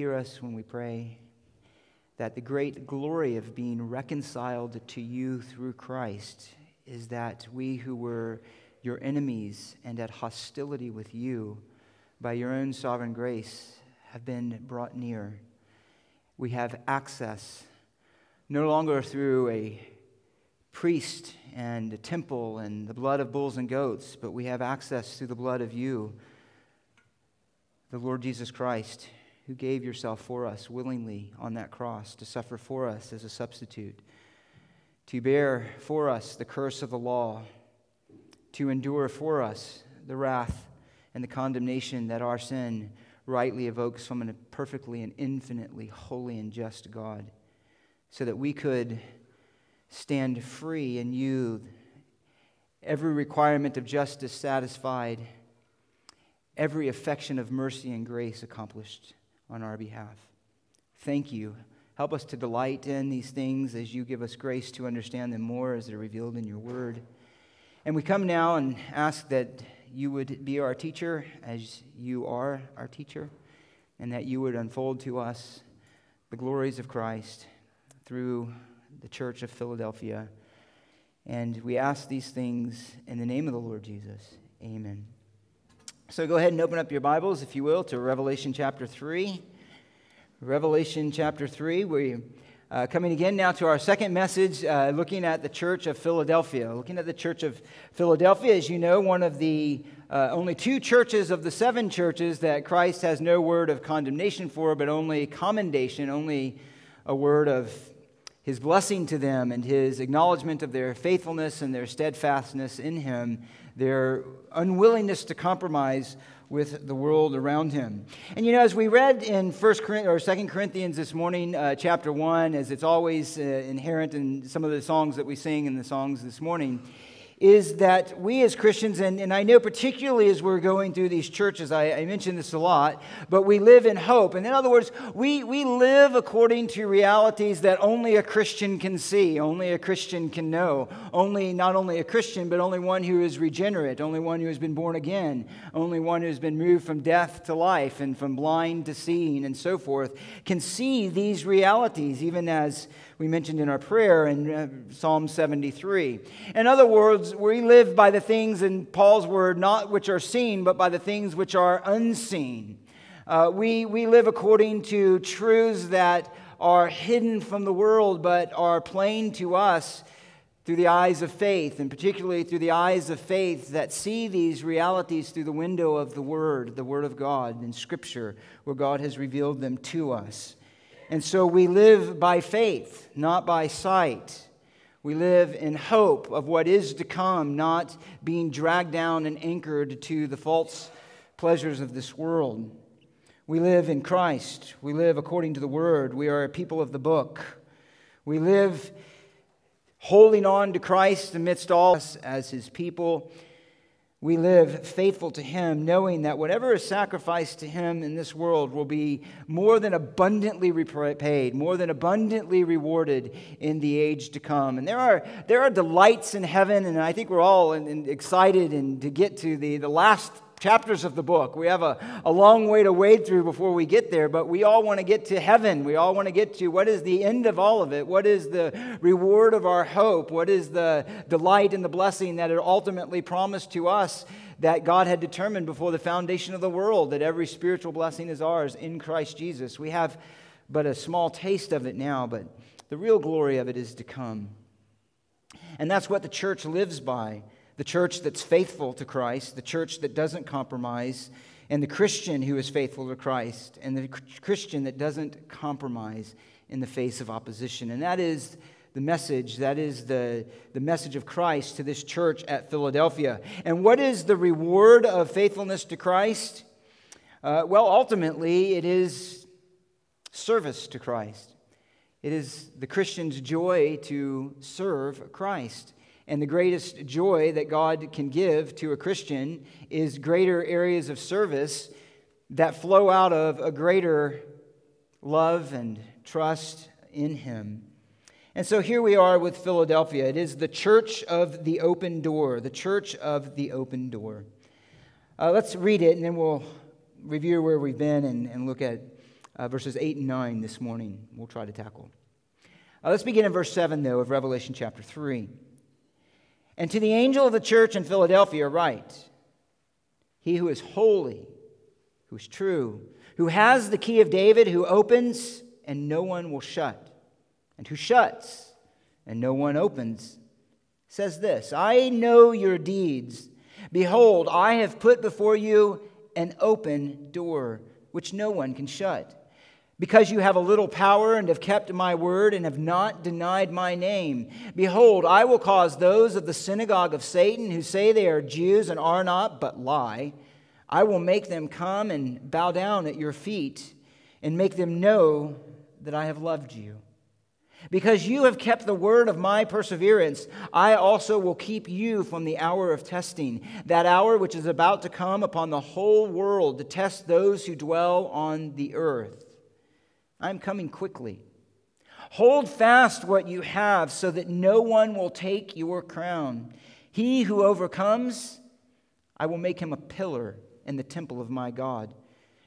hear us when we pray, that the great glory of being reconciled to you through Christ is that we who were your enemies and at hostility with you, by your own sovereign grace, have been brought near. We have access no longer through a priest and a temple and the blood of bulls and goats, but we have access through the blood of you, the Lord Jesus Christ, who gave yourself for us willingly on that cross to suffer for us as a substitute, to bear for us the curse of the law, to endure for us the wrath and the condemnation that our sin rightly evokes from a perfectly and infinitely holy and just God, so that we could stand free in you, every requirement of justice satisfied, every affection of mercy and grace accomplished on our behalf. Thank you. Help us to delight in these things as you give us grace to understand them more as they're revealed in your word. And we come now and ask that you would be our teacher as you are our teacher, and that you would unfold to us the glories of Christ through the church of Philadelphia. And we ask these things in the name of the Lord Jesus. Amen. So go ahead and open up your Bibles, if you will, to Revelation chapter 3. Revelation chapter 3. We're uh, coming again now to our second message, uh, looking at the church of Philadelphia. Looking at the church of Philadelphia, as you know, one of the uh, only two churches of the seven churches that Christ has no word of condemnation for, but only commendation, only a word of his blessing to them and his acknowledgement of their faithfulness and their steadfastness in him, their unwillingness to compromise with the world around him. And you know, as we read in First or Second Corinthians this morning, uh, chapter one, as it's always uh, inherent in some of the songs that we sing in the songs this morning, is that we as Christians, and, and I know particularly as we're going through these churches, I, I mention this a lot, but we live in hope. And in other words, we, we live according to realities that only a Christian can see, only a Christian can know. Only, not only a Christian, but only one who is regenerate, only one who has been born again, only one who has been moved from death to life and from blind to seeing and so forth, can see these realities, even as we mentioned in our prayer in uh, Psalm 73. In other words, we live by the things in Paul's word, not which are seen, but by the things which are unseen. Uh, we, we live according to truths that are hidden from the world, but are plain to us through the eyes of faith, and particularly through the eyes of faith that see these realities through the window of the Word, the Word of God in Scripture, where God has revealed them to us. And so we live by faith, not by sight. We live in hope of what is to come, not being dragged down and anchored to the false pleasures of this world. We live in Christ. We live according to the Word. We are a people of the book. We live holding on to Christ amidst all us as His people we live faithful to Him, knowing that whatever is sacrificed to Him in this world will be more than abundantly repaid, more than abundantly rewarded in the age to come. And there are, there are delights in heaven, and I think we're all excited and to get to the, the last chapters of the book. We have a, a long way to wade through before we get there, but we all want to get to heaven. We all want to get to what is the end of all of it? What is the reward of our hope? What is the delight and the blessing that it ultimately promised to us that God had determined before the foundation of the world that every spiritual blessing is ours in Christ Jesus? We have but a small taste of it now, but the real glory of it is to come. And that's what the church lives by the church that's faithful to Christ, the church that doesn't compromise, and the Christian who is faithful to Christ, and the Christian that doesn't compromise in the face of opposition. And that is the message, that is the, the message of Christ to this church at Philadelphia. And what is the reward of faithfulness to Christ? Uh, well, ultimately, it is service to Christ. It is the Christian's joy to serve Christ. And the greatest joy that God can give to a Christian is greater areas of service that flow out of a greater love and trust in Him. And so here we are with Philadelphia. It is the church of the open door, the church of the open door. Uh, let's read it and then we'll review where we've been and, and look at uh, verses 8 and 9 this morning, we'll try to tackle. Uh, let's begin in verse 7, though, of Revelation chapter 3. And to the angel of the church in Philadelphia, write He who is holy, who is true, who has the key of David, who opens and no one will shut, and who shuts and no one opens, says this I know your deeds. Behold, I have put before you an open door, which no one can shut. Because you have a little power and have kept my word and have not denied my name. Behold, I will cause those of the synagogue of Satan who say they are Jews and are not, but lie, I will make them come and bow down at your feet and make them know that I have loved you. Because you have kept the word of my perseverance, I also will keep you from the hour of testing, that hour which is about to come upon the whole world to test those who dwell on the earth. I am coming quickly. Hold fast what you have so that no one will take your crown. He who overcomes, I will make him a pillar in the temple of my God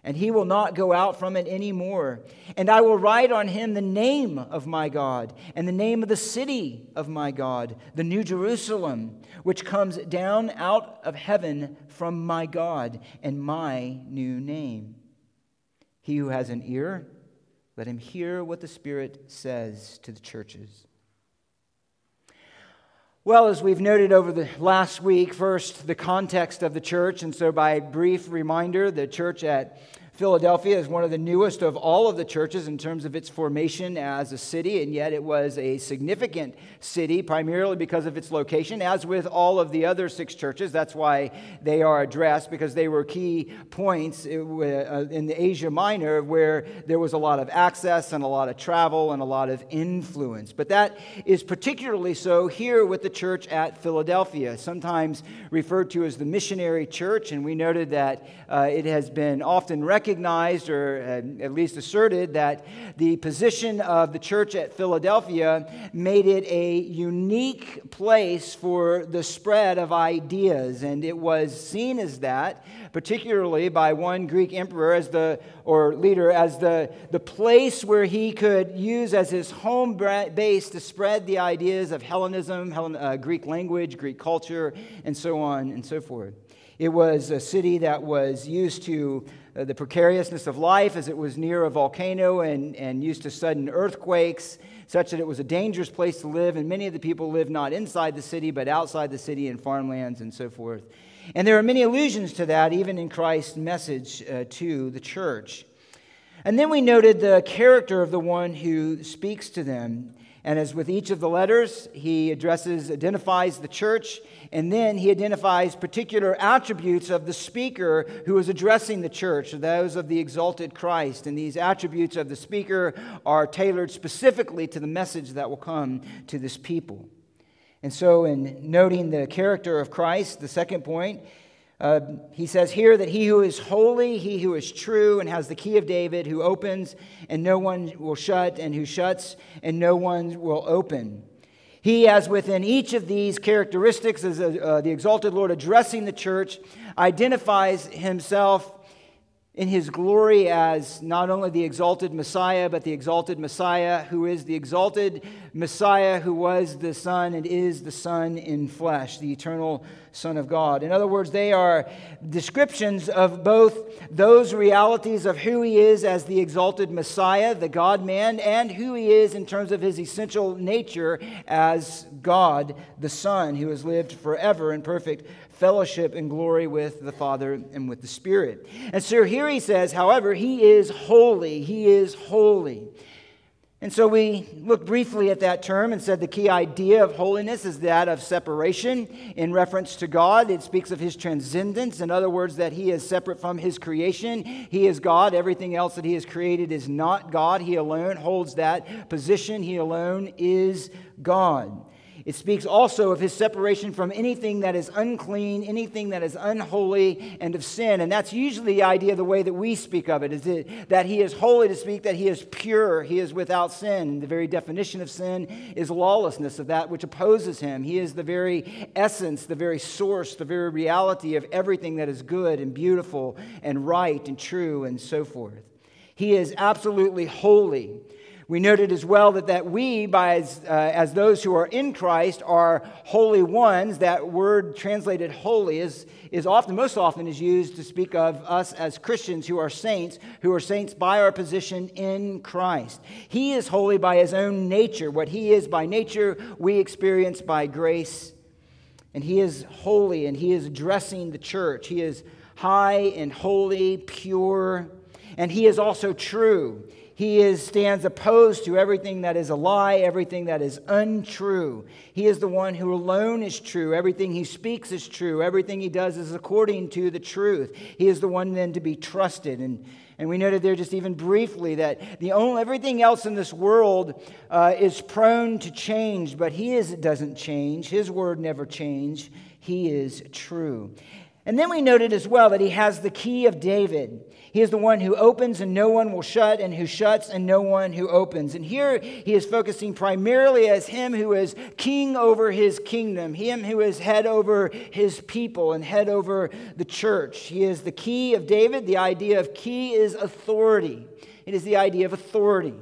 and he will not go out from it any more. And I will write on him the name of my God, and the name of the city of my God, the New Jerusalem, which comes down out of heaven from my God, and my new name. He who has an ear, let him hear what the Spirit says to the churches. Well, as we've noted over the last week, first, the context of the church. And so, by brief reminder, the church at Philadelphia is one of the newest of all of the churches in terms of its formation as a city, and yet it was a significant city primarily because of its location, as with all of the other six churches. That's why they are addressed, because they were key points uh, in the Asia Minor where there was a lot of access and a lot of travel and a lot of influence. But that is particularly so here with the church at Philadelphia, sometimes referred to as the missionary church, and we noted that uh, it has been often recognized recognized or at least asserted that the position of the church at Philadelphia made it a unique place for the spread of ideas. And it was seen as that, particularly by one Greek emperor as the, or leader, as the, the place where he could use as his home base to spread the ideas of Hellenism, Hellen, uh, Greek language, Greek culture, and so on and so forth. It was a city that was used to uh, the precariousness of life as it was near a volcano and, and used to sudden earthquakes, such that it was a dangerous place to live. And many of the people lived not inside the city, but outside the city in farmlands and so forth. And there are many allusions to that, even in Christ's message uh, to the church. And then we noted the character of the one who speaks to them. And as with each of the letters, he addresses, identifies the church, and then he identifies particular attributes of the speaker who is addressing the church, those of the exalted Christ. And these attributes of the speaker are tailored specifically to the message that will come to this people. And so, in noting the character of Christ, the second point, uh, he says here that he who is holy, he who is true and has the key of David, who opens and no one will shut, and who shuts and no one will open. He, as within each of these characteristics, as uh, the exalted Lord addressing the church, identifies himself in his glory as not only the exalted Messiah, but the exalted Messiah who is the exalted Messiah who was the Son and is the Son in flesh, the eternal Son of God. In other words, they are descriptions of both those realities of who he is as the exalted Messiah, the God man, and who he is in terms of his essential nature as God, the Son, who has lived forever in perfect fellowship and glory with the Father and with the Spirit. And so here he says, however, he is holy. He is holy. And so we looked briefly at that term and said the key idea of holiness is that of separation in reference to God. It speaks of his transcendence. In other words, that he is separate from his creation. He is God. Everything else that he has created is not God. He alone holds that position. He alone is God. It speaks also of his separation from anything that is unclean, anything that is unholy, and of sin. And that's usually the idea, the way that we speak of it, is that he is holy to speak, that he is pure, he is without sin. The very definition of sin is lawlessness, of that which opposes him. He is the very essence, the very source, the very reality of everything that is good and beautiful and right and true and so forth. He is absolutely holy. We noted as well that, that we, by as, uh, as those who are in Christ, are holy ones. That word translated holy is, is often, most often, is used to speak of us as Christians who are saints, who are saints by our position in Christ. He is holy by his own nature. What he is by nature, we experience by grace. And he is holy, and he is addressing the church. He is high and holy, pure, and he is also true. He is, stands opposed to everything that is a lie, everything that is untrue. He is the one who alone is true. Everything he speaks is true. Everything he does is according to the truth. He is the one then to be trusted. And, and we noted there just even briefly that the only, everything else in this world uh, is prone to change, but he is, doesn't change. His word never changes. He is true. And then we noted as well that he has the key of David. He is the one who opens and no one will shut, and who shuts and no one who opens. And here he is focusing primarily as him who is king over his kingdom, him who is head over his people and head over the church. He is the key of David. The idea of key is authority, it is the idea of authority.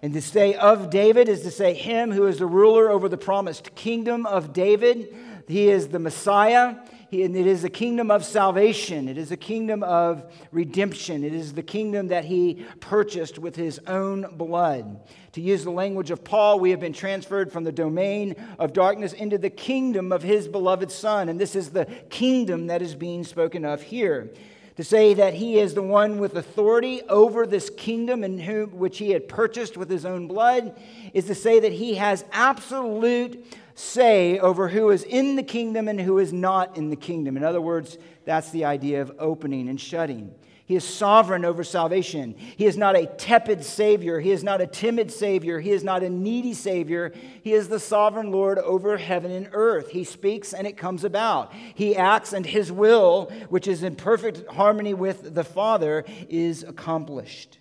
And to say of David is to say him who is the ruler over the promised kingdom of David. He is the Messiah and it is a kingdom of salvation. It is a kingdom of redemption. It is the kingdom that he purchased with his own blood. To use the language of Paul, we have been transferred from the domain of darkness into the kingdom of his beloved Son. And this is the kingdom that is being spoken of here. To say that he is the one with authority over this kingdom in whom, which he had purchased with his own blood is to say that he has absolute say over who is in the kingdom and who is not in the kingdom. In other words, that's the idea of opening and shutting. He is sovereign over salvation. He is not a tepid Savior. He is not a timid Savior. He is not a needy Savior. He is the sovereign Lord over heaven and earth. He speaks and it comes about. He acts and His will, which is in perfect harmony with the Father, is accomplished.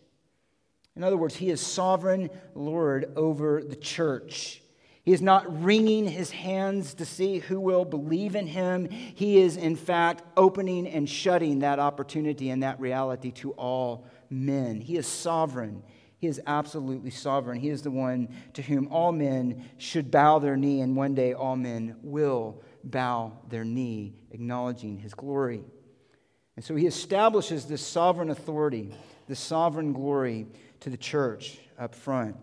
In other words, He is sovereign Lord over the church. He is not wringing his hands to see who will believe in him. He is, in fact, opening and shutting that opportunity and that reality to all men. He is sovereign. He is absolutely sovereign. He is the one to whom all men should bow their knee, and one day all men will bow their knee, acknowledging his glory. And so he establishes this sovereign authority, this sovereign glory to the church up front.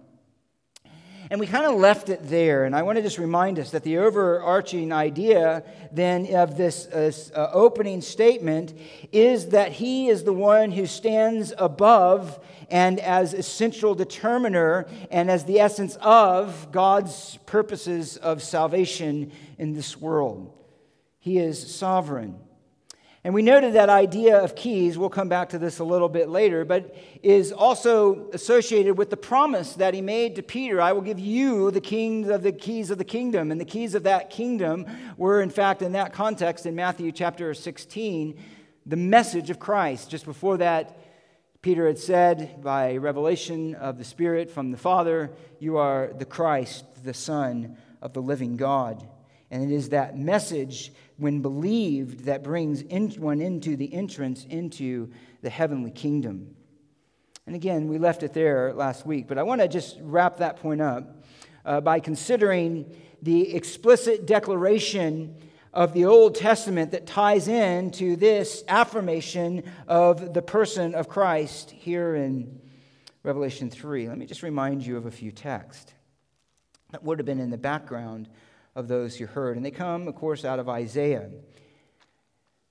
And we kind of left it there. And I want to just remind us that the overarching idea then of this uh, opening statement is that he is the one who stands above and as essential determiner and as the essence of God's purposes of salvation in this world. He is sovereign. And we noted that idea of keys, we'll come back to this a little bit later, but is also associated with the promise that he made to Peter I will give you the of the keys of the kingdom. And the keys of that kingdom were, in fact, in that context, in Matthew chapter 16, the message of Christ. Just before that, Peter had said, by revelation of the Spirit from the Father, You are the Christ, the Son of the living God. And it is that message when believed, that brings one into the entrance into the heavenly kingdom. And again, we left it there last week, but I want to just wrap that point up uh, by considering the explicit declaration of the Old Testament that ties in to this affirmation of the person of Christ here in Revelation 3. Let me just remind you of a few texts that would have been in the background of those who heard. And they come, of course, out of Isaiah.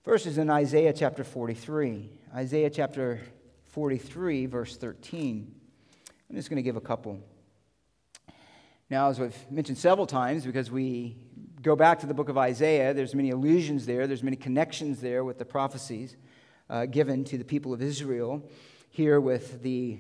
First is in Isaiah chapter 43. Isaiah chapter 43, verse 13. I'm just going to give a couple. Now, as we've mentioned several times, because we go back to the book of Isaiah, there's many allusions there, there's many connections there with the prophecies uh, given to the people of Israel, here with the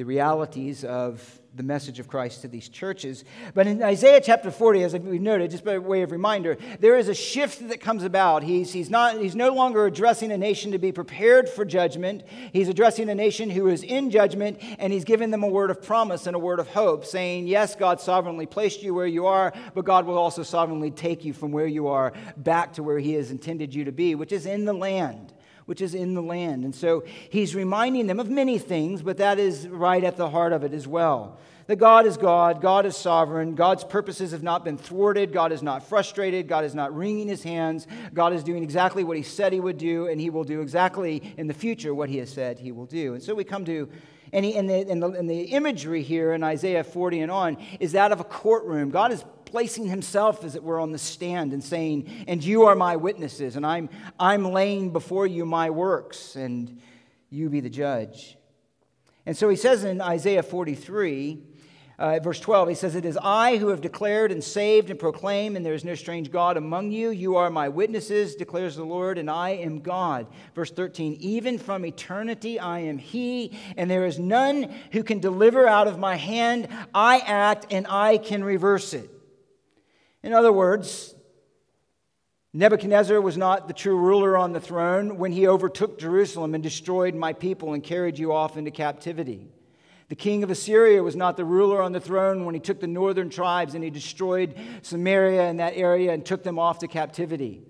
the realities of the message of Christ to these churches. But in Isaiah chapter 40, as we've noted, just by way of reminder, there is a shift that comes about. He's, he's, not, he's no longer addressing a nation to be prepared for judgment. He's addressing a nation who is in judgment, and he's giving them a word of promise and a word of hope, saying, Yes, God sovereignly placed you where you are, but God will also sovereignly take you from where you are back to where he has intended you to be, which is in the land which is in the land. And so he's reminding them of many things, but that is right at the heart of it as well. That God is God, God is sovereign, God's purposes have not been thwarted, God is not frustrated, God is not wringing his hands, God is doing exactly what he said he would do, and he will do exactly in the future what he has said he will do. And so we come to and, he, and, the, and, the, and the imagery here in Isaiah 40 and on is that of a courtroom. God is placing himself, as it were, on the stand and saying, And you are my witnesses, and I'm, I'm laying before you my works, and you be the judge. And so he says in Isaiah 43, uh, verse 12, he says, It is I who have declared and saved and proclaimed, and there is no strange God among you. You are my witnesses, declares the Lord, and I am God. Verse 13, Even from eternity I am He, and there is none who can deliver out of my hand. I act, and I can reverse it. In other words, Nebuchadnezzar was not the true ruler on the throne when he overtook Jerusalem and destroyed my people and carried you off into captivity. The king of Assyria was not the ruler on the throne when he took the northern tribes and he destroyed Samaria and that area and took them off to captivity.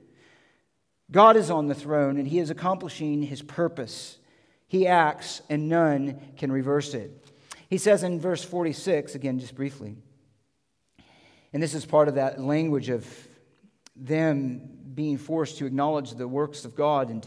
God is on the throne and he is accomplishing his purpose. He acts and none can reverse it. He says in verse 46, again, just briefly, and this is part of that language of them being forced to acknowledge the works of God and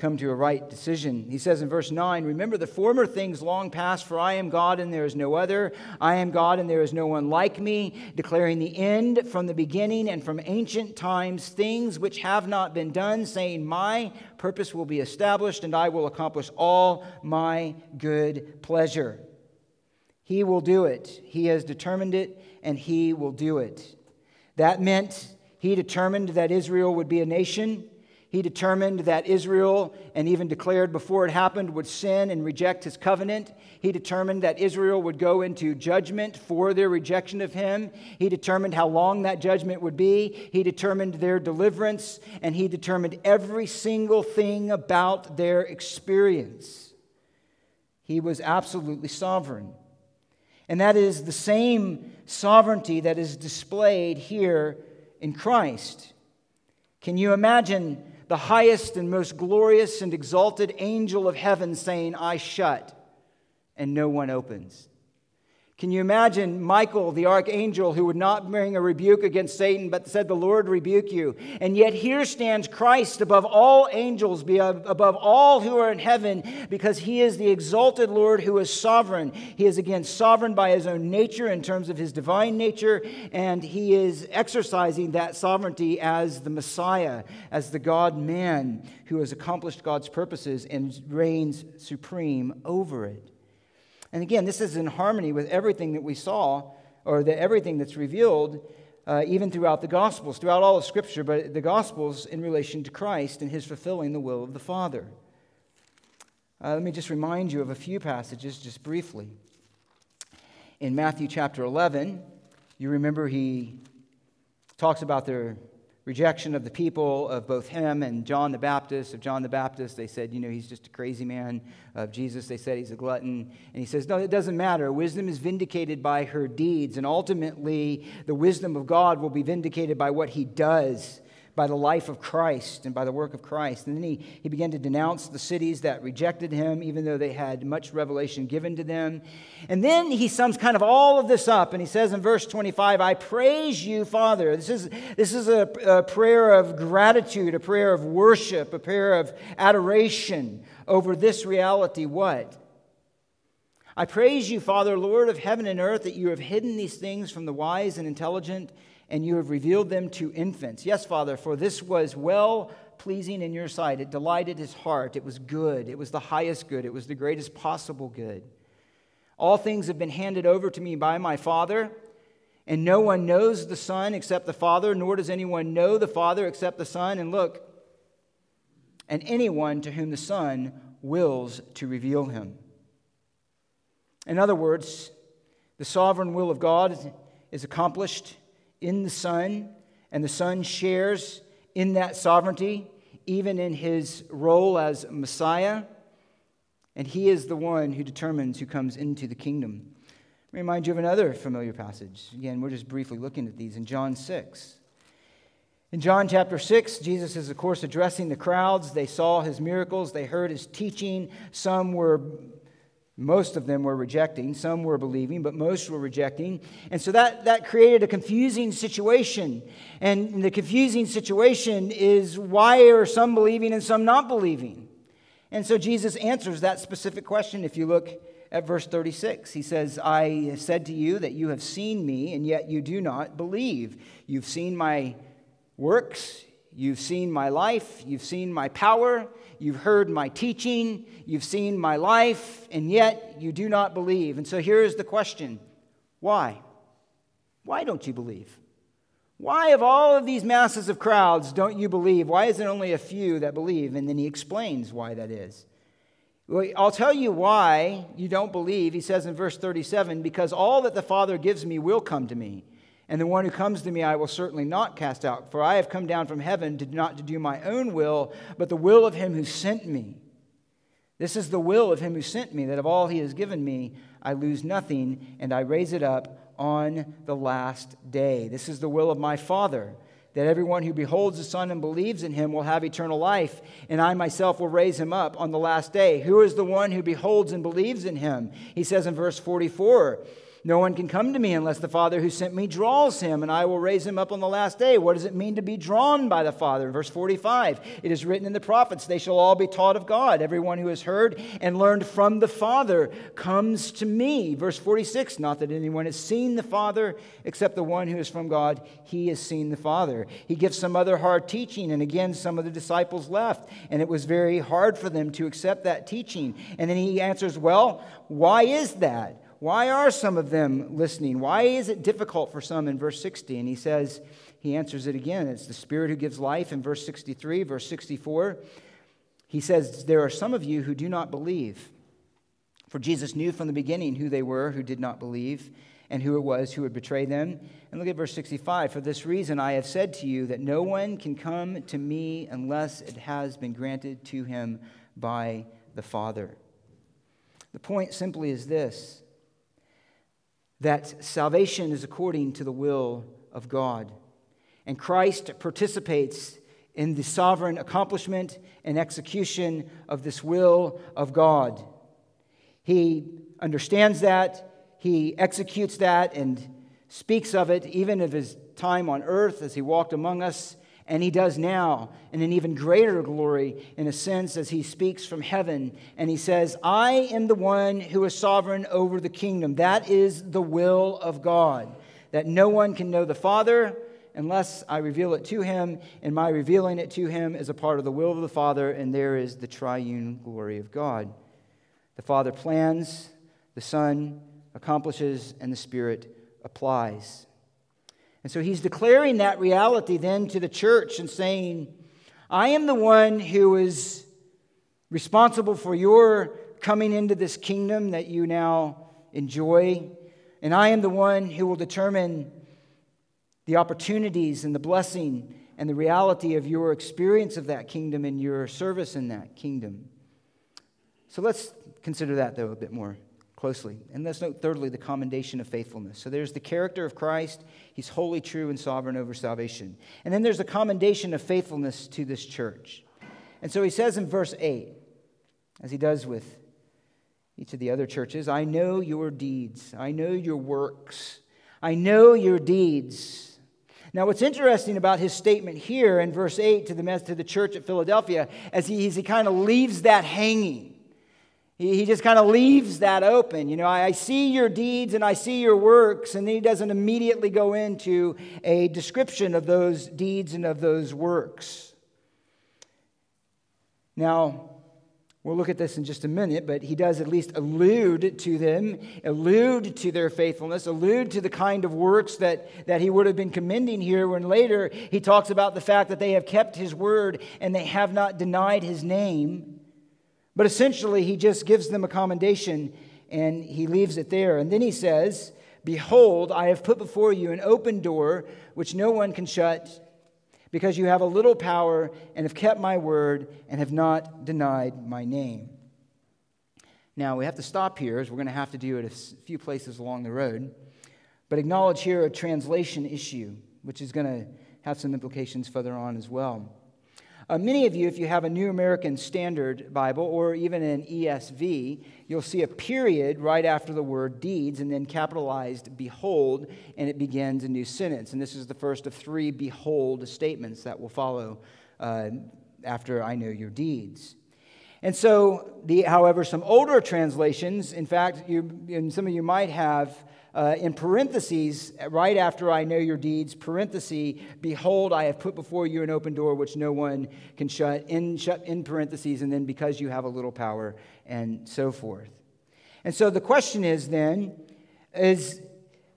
come to a right decision. He says in verse 9, Remember the former things long past, for I am God and there is no other. I am God and there is no one like me, declaring the end from the beginning and from ancient times, things which have not been done, saying, My purpose will be established and I will accomplish all my good pleasure. He will do it. He has determined it and he will do it. That meant he determined that Israel would be a nation he determined that Israel, and even declared before it happened, would sin and reject his covenant. He determined that Israel would go into judgment for their rejection of him. He determined how long that judgment would be. He determined their deliverance, and he determined every single thing about their experience. He was absolutely sovereign. And that is the same sovereignty that is displayed here in Christ. Can you imagine the highest and most glorious and exalted angel of heaven saying, I shut, and no one opens. Can you imagine Michael, the archangel, who would not bring a rebuke against Satan, but said, The Lord rebuke you? And yet here stands Christ above all angels, above all who are in heaven, because he is the exalted Lord who is sovereign. He is again sovereign by his own nature in terms of his divine nature, and he is exercising that sovereignty as the Messiah, as the God man who has accomplished God's purposes and reigns supreme over it. And again, this is in harmony with everything that we saw, or the, everything that's revealed, uh, even throughout the Gospels, throughout all of Scripture, but the Gospels in relation to Christ and his fulfilling the will of the Father. Uh, let me just remind you of a few passages, just briefly. In Matthew chapter 11, you remember he talks about their rejection of the people of both him and John the Baptist. Of John the Baptist, they said, you know, he's just a crazy man. Of Jesus, they said he's a glutton. And he says, no, it doesn't matter. Wisdom is vindicated by her deeds, and ultimately, the wisdom of God will be vindicated by what he does by the life of Christ and by the work of Christ. And then he, he began to denounce the cities that rejected him, even though they had much revelation given to them. And then he sums kind of all of this up, and he says in verse 25, I praise you, Father. This is, this is a, a prayer of gratitude, a prayer of worship, a prayer of adoration over this reality. What? I praise you, Father, Lord of heaven and earth, that you have hidden these things from the wise and intelligent and you have revealed them to infants. Yes, Father, for this was well pleasing in your sight. It delighted his heart. It was good. It was the highest good. It was the greatest possible good. All things have been handed over to me by my Father, and no one knows the Son except the Father, nor does anyone know the Father except the Son. And look, and anyone to whom the Son wills to reveal him. In other words, the sovereign will of God is accomplished in the Son, and the Son shares in that sovereignty, even in his role as Messiah. And he is the one who determines who comes into the kingdom. Me remind you of another familiar passage. Again, we're just briefly looking at these in John 6. In John chapter 6, Jesus is, of course, addressing the crowds. They saw his miracles, they heard his teaching. Some were, most of them were rejecting, some were believing, but most were rejecting. And so that, that created a confusing situation. And the confusing situation is why are some believing and some not believing? And so Jesus answers that specific question if you look at verse 36. He says, I said to you that you have seen me, and yet you do not believe. You've seen my works. You've seen my life. You've seen my power. You've heard my teaching. You've seen my life, and yet you do not believe. And so here's the question why? Why don't you believe? Why, of all of these masses of crowds, don't you believe? Why is it only a few that believe? And then he explains why that is. Well, I'll tell you why you don't believe. He says in verse 37 because all that the Father gives me will come to me. And the one who comes to me I will certainly not cast out, for I have come down from heaven to not to do my own will, but the will of him who sent me. This is the will of him who sent me, that of all he has given me, I lose nothing, and I raise it up on the last day. This is the will of my Father, that everyone who beholds the Son and believes in him will have eternal life, and I myself will raise him up on the last day. Who is the one who beholds and believes in him? He says in verse 44 no one can come to me unless the Father who sent me draws him, and I will raise him up on the last day. What does it mean to be drawn by the Father? Verse 45 It is written in the prophets, They shall all be taught of God. Everyone who has heard and learned from the Father comes to me. Verse 46 Not that anyone has seen the Father except the one who is from God, he has seen the Father. He gives some other hard teaching, and again, some of the disciples left, and it was very hard for them to accept that teaching. And then he answers, Well, why is that? Why are some of them listening? Why is it difficult for some in verse 60? And he says, he answers it again. It's the Spirit who gives life in verse 63, verse 64. He says, There are some of you who do not believe. For Jesus knew from the beginning who they were who did not believe and who it was who would betray them. And look at verse 65. For this reason I have said to you that no one can come to me unless it has been granted to him by the Father. The point simply is this that salvation is according to the will of God. And Christ participates in the sovereign accomplishment and execution of this will of God. He understands that, he executes that, and speaks of it even of his time on earth as he walked among us and he does now in an even greater glory, in a sense, as he speaks from heaven. And he says, I am the one who is sovereign over the kingdom. That is the will of God, that no one can know the Father unless I reveal it to him, and my revealing it to him is a part of the will of the Father, and there is the triune glory of God. The Father plans, the Son accomplishes, and the Spirit applies. And so he's declaring that reality then to the church and saying, I am the one who is responsible for your coming into this kingdom that you now enjoy. And I am the one who will determine the opportunities and the blessing and the reality of your experience of that kingdom and your service in that kingdom. So let's consider that, though, a bit more closely. And let's note, thirdly, the commendation of faithfulness. So there's the character of Christ. He's wholly true and sovereign over salvation. And then there's the commendation of faithfulness to this church. And so he says in verse 8, as he does with each of the other churches, I know your deeds, I know your works, I know your deeds. Now, what's interesting about his statement here in verse 8 to the, to the church at Philadelphia, as he, he kind of leaves that hanging, he, he just kind of leaves that open. You know, I, I see your deeds and I see your works, and then he doesn't immediately go into a description of those deeds and of those works. Now, We'll look at this in just a minute, but he does at least allude to them, allude to their faithfulness, allude to the kind of works that, that he would have been commending here when later he talks about the fact that they have kept his word and they have not denied his name. But essentially, he just gives them a commendation and he leaves it there. And then he says, Behold, I have put before you an open door which no one can shut, because you have a little power and have kept my word and have not denied my name. Now, we have to stop here as we're going to have to do it a few places along the road, but acknowledge here a translation issue, which is going to have some implications further on as well. Uh, many of you, if you have a New American Standard Bible or even an ESV, you'll see a period right after the word deeds and then capitalized behold, and it begins a new sentence. And this is the first of three behold statements that will follow uh, after I know your deeds. And so, the, however, some older translations, in fact, you, and some of you might have uh, in parentheses, right after I know your deeds, parenthesis, behold, I have put before you an open door which no one can shut, in, shut in parentheses, and then because you have a little power, and so forth. And so the question is then, is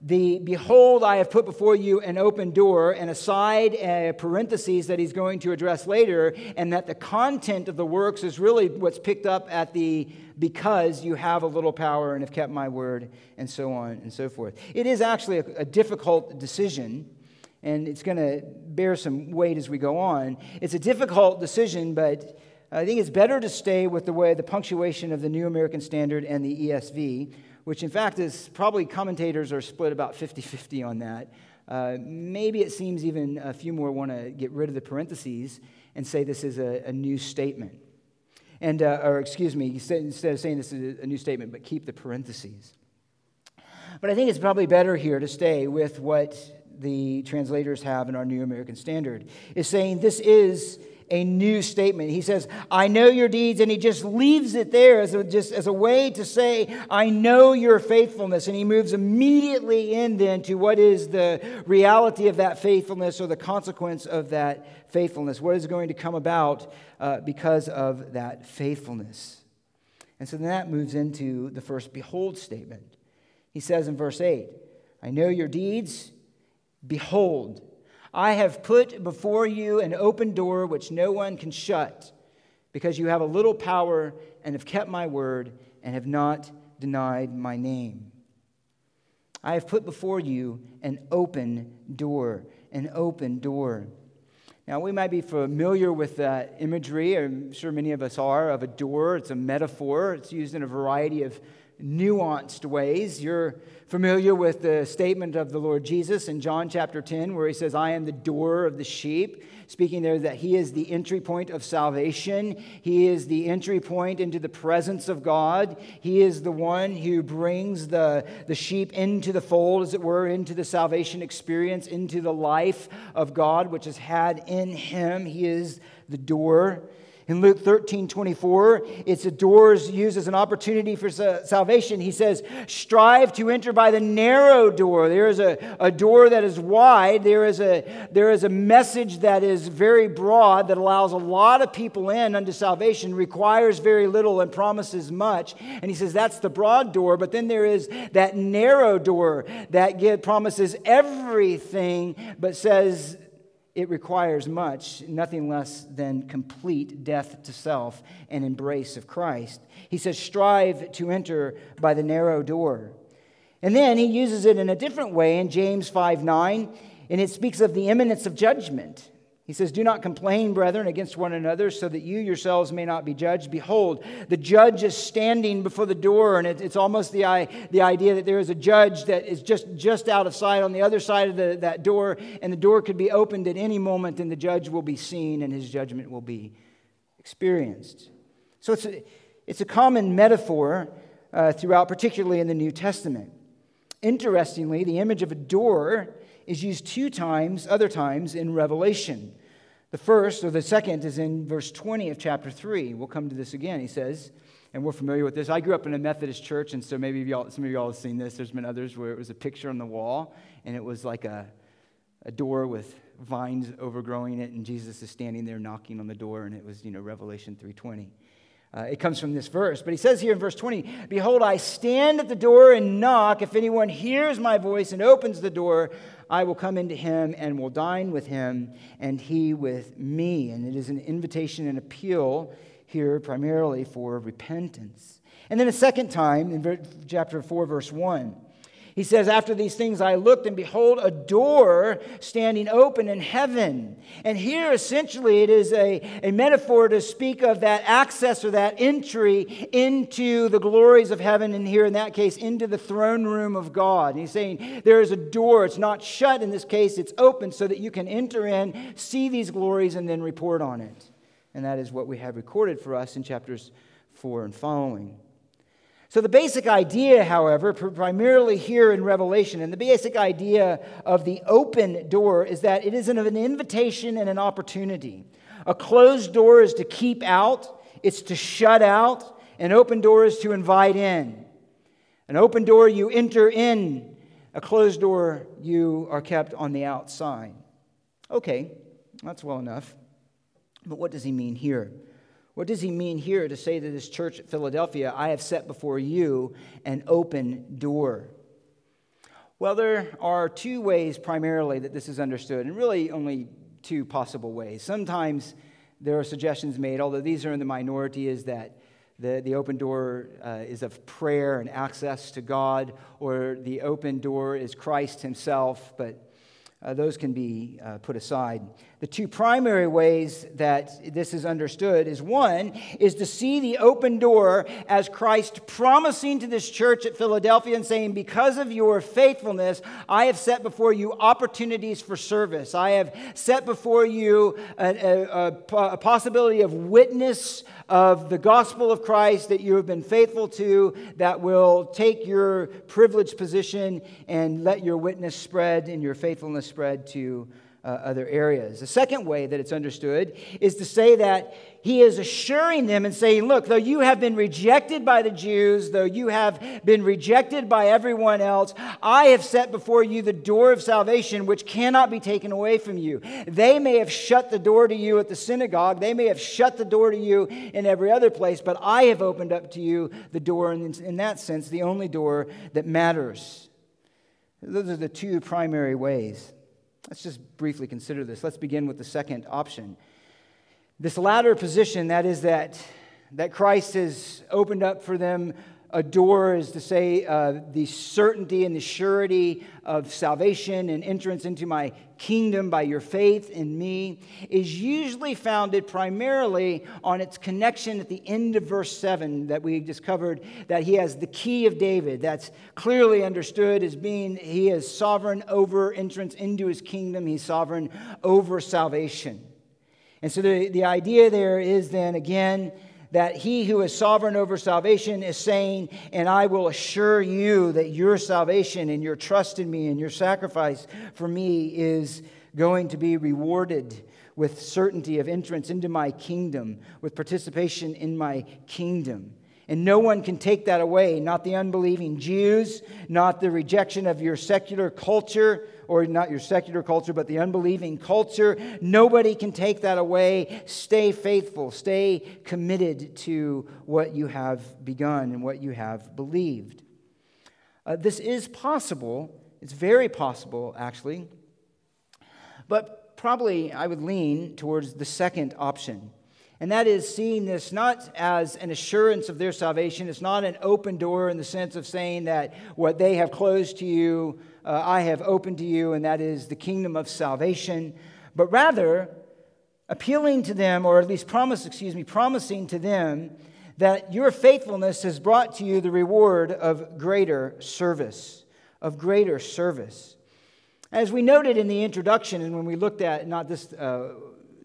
the behold, I have put before you an open door, and aside uh, parentheses that he's going to address later, and that the content of the works is really what's picked up at the because you have a little power and have kept my word, and so on and so forth. It is actually a, a difficult decision, and it's going to bear some weight as we go on. It's a difficult decision, but I think it's better to stay with the way the punctuation of the New American Standard and the ESV which in fact is probably commentators are split about 50 50 on that. Uh, maybe it seems even a few more want to get rid of the parentheses and say this is a, a new statement. And, uh, or excuse me, instead of saying this is a new statement, but keep the parentheses. But I think it's probably better here to stay with what the translators have in our New American Standard, is saying this is a new statement. He says, I know your deeds, and he just leaves it there as a, just as a way to say, I know your faithfulness. And he moves immediately in then to what is the reality of that faithfulness or the consequence of that faithfulness. What is going to come about uh, because of that faithfulness? And so then that moves into the first behold statement. He says in verse 8, I know your deeds. Behold, I have put before you an open door which no one can shut, because you have a little power and have kept my word and have not denied my name. I have put before you an open door, an open door. Now, we might be familiar with that imagery. I'm sure many of us are of a door. It's a metaphor, it's used in a variety of nuanced ways. You're familiar with the statement of the Lord Jesus in John chapter 10, where he says, I am the door of the sheep, speaking there that he is the entry point of salvation. He is the entry point into the presence of God. He is the one who brings the, the sheep into the fold, as it were, into the salvation experience, into the life of God, which is had in him. He is the door. In Luke 13, 24, it's a doors used as an opportunity for salvation. He says, Strive to enter by the narrow door. There is a, a door that is wide. There is, a, there is a message that is very broad that allows a lot of people in unto salvation, requires very little and promises much. And he says, That's the broad door. But then there is that narrow door that get, promises everything, but says, it requires much, nothing less than complete death to self and embrace of Christ. He says, strive to enter by the narrow door. And then he uses it in a different way in James 5 9, and it speaks of the imminence of judgment. He says, Do not complain, brethren, against one another, so that you yourselves may not be judged. Behold, the judge is standing before the door, and it's almost the, the idea that there is a judge that is just, just out of sight on the other side of the, that door, and the door could be opened at any moment, and the judge will be seen, and his judgment will be experienced. So it's a, it's a common metaphor uh, throughout, particularly in the New Testament. Interestingly, the image of a door is used two times, other times, in Revelation. The first, or the second, is in verse 20 of chapter 3. We'll come to this again. He says, and we're familiar with this. I grew up in a Methodist church, and so maybe y'all, some of y'all have seen this. There's been others where it was a picture on the wall, and it was like a, a door with vines overgrowing it, and Jesus is standing there knocking on the door, and it was, you know, Revelation 3.20. Uh, it comes from this verse. But he says here in verse 20, Behold, I stand at the door and knock. If anyone hears my voice and opens the door, I will come into him and will dine with him, and he with me. And it is an invitation and appeal here primarily for repentance. And then a second time in chapter 4, verse 1, He says, After these things I looked, and behold, a door standing open in heaven. And here, essentially, it is a, a metaphor to speak of that access or that entry into the glories of heaven, and here, in that case, into the throne room of God. And he's saying there is a door. It's not shut in this case, it's open so that you can enter in, see these glories, and then report on it. And that is what we have recorded for us in chapters 4 and following. So, the basic idea, however, primarily here in Revelation, and the basic idea of the open door is that it is an invitation and an opportunity. A closed door is to keep out, it's to shut out. An open door is to invite in. An open door, you enter in. A closed door, you are kept on the outside. Okay, that's well enough. But what does he mean here? What does he mean here to say to this church at Philadelphia, I have set before you an open door? Well, there are two ways primarily that this is understood, and really only two possible ways. Sometimes there are suggestions made, although these are in the minority, is that the, the open door uh, is of prayer and access to God, or the open door is Christ himself, but uh, those can be uh, put aside. The two primary ways that this is understood is one is to see the open door as Christ promising to this church at Philadelphia and saying, Because of your faithfulness, I have set before you opportunities for service. I have set before you a, a, a possibility of witness of the gospel of Christ that you have been faithful to, that will take your privileged position and let your witness spread and your faithfulness spread to uh, other areas. The second way that it's understood is to say that he is assuring them and saying, Look, though you have been rejected by the Jews, though you have been rejected by everyone else, I have set before you the door of salvation which cannot be taken away from you. They may have shut the door to you at the synagogue, they may have shut the door to you in every other place, but I have opened up to you the door, and in that sense, the only door that matters. Those are the two primary ways. Let's just briefly consider this. Let's begin with the second option. This latter position, that is, that, that Christ has opened up for them a door, is to say, uh, the certainty and the surety of salvation and entrance into my kingdom by your faith in me, is usually founded primarily on its connection at the end of verse 7 that we discovered that he has the key of David. That's clearly understood as being he is sovereign over entrance into his kingdom, he's sovereign over salvation. And so the, the idea there is then again that he who is sovereign over salvation is saying, And I will assure you that your salvation and your trust in me and your sacrifice for me is going to be rewarded with certainty of entrance into my kingdom, with participation in my kingdom. And no one can take that away, not the unbelieving Jews, not the rejection of your secular culture, or not your secular culture, but the unbelieving culture. Nobody can take that away. Stay faithful, stay committed to what you have begun and what you have believed. Uh, this is possible. It's very possible, actually. But probably I would lean towards the second option. And that is seeing this not as an assurance of their salvation. It's not an open door in the sense of saying that what they have closed to you uh, I have opened to you, and that is the kingdom of salvation, but rather appealing to them, or at least promise, excuse me, promising to them that your faithfulness has brought to you the reward of greater service, of greater service. As we noted in the introduction, and when we looked at, not this, uh,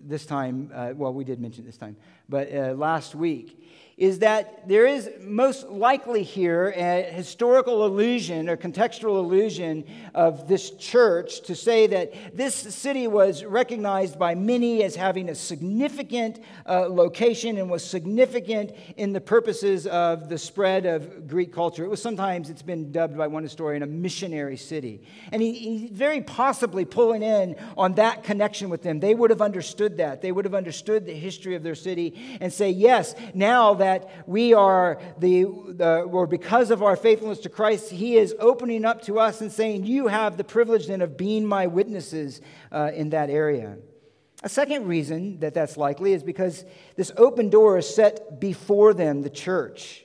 this time, uh, well, we did mention this time, but uh, last week, is that there is most likely here a historical allusion or contextual allusion of this church to say that this city was recognized by many as having a significant uh, location and was significant in the purposes of the spread of Greek culture. It was sometimes, it's been dubbed by one historian, a missionary city. And he, he very possibly pulling in on that connection with them. They would have understood that. They would have understood the history of their city and say, yes, now that that we are the, the, or because of our faithfulness to Christ, He is opening up to us and saying, You have the privilege then of being my witnesses uh, in that area. A second reason that that's likely is because this open door is set before them, the church.